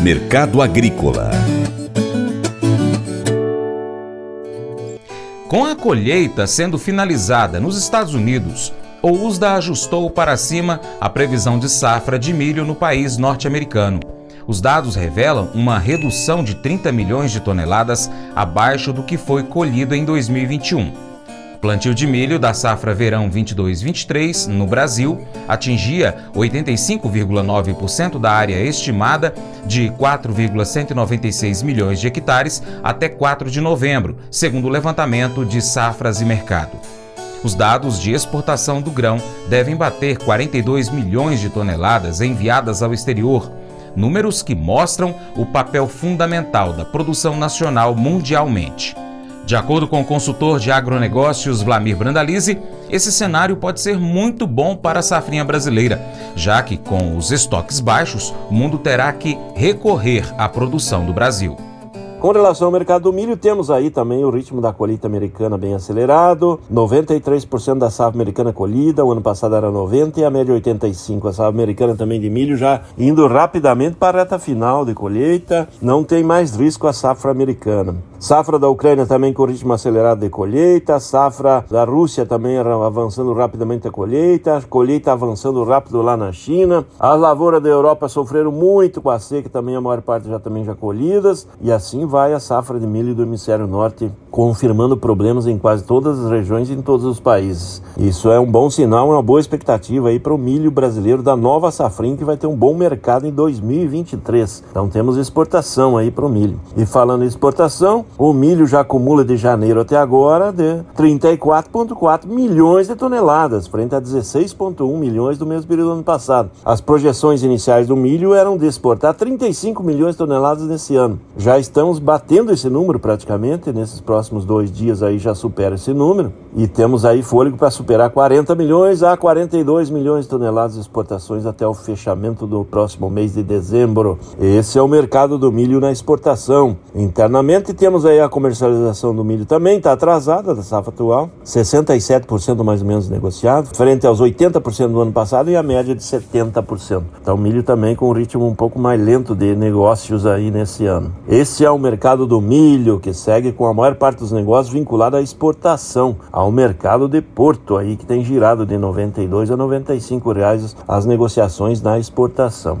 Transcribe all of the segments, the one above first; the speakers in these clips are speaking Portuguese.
Mercado Agrícola Com a colheita sendo finalizada nos Estados Unidos, o USDA ajustou para cima a previsão de safra de milho no país norte-americano. Os dados revelam uma redução de 30 milhões de toneladas abaixo do que foi colhido em 2021. Plantio de milho da safra verão 22-23 no Brasil atingia 85,9% da área estimada de 4,196 milhões de hectares até 4 de novembro, segundo o levantamento de safras e mercado. Os dados de exportação do grão devem bater 42 milhões de toneladas enviadas ao exterior, números que mostram o papel fundamental da produção nacional mundialmente. De acordo com o consultor de agronegócios Vlamir Brandalize, esse cenário pode ser muito bom para a safrinha brasileira, já que com os estoques baixos, o mundo terá que recorrer à produção do Brasil. Com relação ao mercado do milho, temos aí também o ritmo da colheita americana bem acelerado. 93% da safra americana colhida, o ano passado era 90% e a média 85%. A safra americana também de milho já indo rapidamente para a reta final de colheita. Não tem mais risco a safra americana. Safra da Ucrânia também com ritmo acelerado de colheita. Safra da Rússia também avançando rapidamente a colheita. Colheita avançando rápido lá na China. As lavouras da Europa sofreram muito com a seca, também a maior parte já também já colhidas. E assim vai a safra de milho do hemisfério norte, confirmando problemas em quase todas as regiões e em todos os países. Isso é um bom sinal, é uma boa expectativa aí para o milho brasileiro da nova safrinha que vai ter um bom mercado em 2023. Então temos exportação aí para o milho. E falando em exportação, o milho já acumula de janeiro até agora de 34,4 milhões de toneladas, frente a 16,1 milhões do mesmo período do ano passado. As projeções iniciais do milho eram de exportar 35 milhões de toneladas nesse ano. Já estamos estamos batendo esse número praticamente, nesses próximos dois dias aí já supera esse número, e temos aí fôlego para superar 40 milhões a 42 milhões de toneladas de exportações até o fechamento do próximo mês de dezembro. Esse é o mercado do milho na exportação. Internamente temos aí a comercialização do milho também, está atrasada da safra atual, 67% mais ou menos negociado, frente aos 80% do ano passado e a média de 70%. Então milho também com um ritmo um pouco mais lento de negócios aí nesse ano. Esse é o mercado do milho, que segue com a maior parte dos negócios vinculado à exportação, ao mercado de Porto aí que tem girado de 92 a 95 reais as negociações na exportação.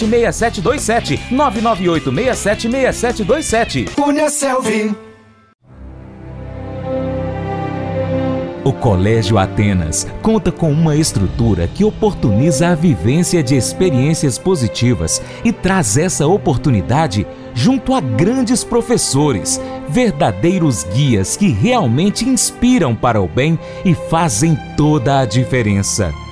6727 998 676727. Cunha Selvi. O Colégio Atenas conta com uma estrutura que oportuniza a vivência de experiências positivas e traz essa oportunidade junto a grandes professores, verdadeiros guias que realmente inspiram para o bem e fazem toda a diferença.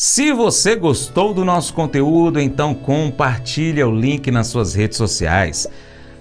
Se você gostou do nosso conteúdo, então compartilhe o link nas suas redes sociais.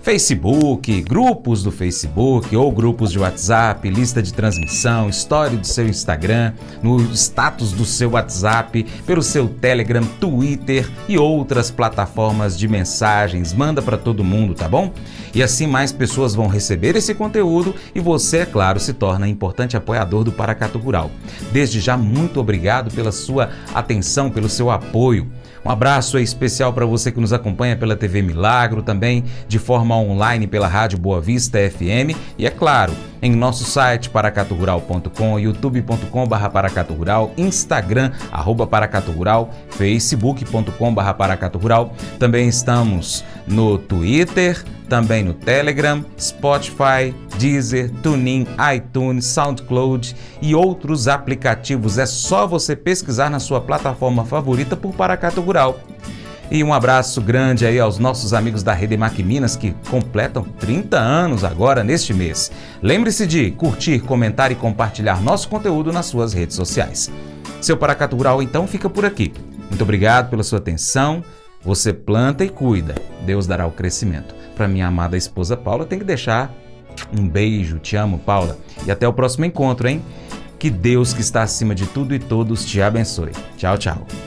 Facebook, grupos do Facebook ou grupos de WhatsApp, lista de transmissão, história do seu Instagram, no status do seu WhatsApp, pelo seu Telegram, Twitter e outras plataformas de mensagens. Manda para todo mundo, tá bom? E assim mais pessoas vão receber esse conteúdo e você, é claro, se torna importante apoiador do Paracato Rural. Desde já, muito obrigado pela sua atenção, pelo seu apoio. Um abraço especial para você que nos acompanha pela TV Milagro, também de forma online pela Rádio Boa Vista FM e, é claro, em nosso site paracaturural.com, youtube.com.br paracaturural, instagram, arroba paracaturural, facebook.com.br paracaturural. Também estamos no Twitter, também no Telegram, Spotify, Deezer, TuneIn, iTunes, SoundCloud e outros aplicativos. É só você pesquisar na sua plataforma favorita por Paracato Rural. E um abraço grande aí aos nossos amigos da Rede Mac Minas que completam 30 anos agora neste mês. Lembre-se de curtir, comentar e compartilhar nosso conteúdo nas suas redes sociais. Seu Paracato Rural então fica por aqui. Muito obrigado pela sua atenção. Você planta e cuida. Deus dará o crescimento para minha amada esposa Paula, tem que deixar um beijo. Te amo, Paula. E até o próximo encontro, hein? Que Deus que está acima de tudo e todos te abençoe. Tchau, tchau.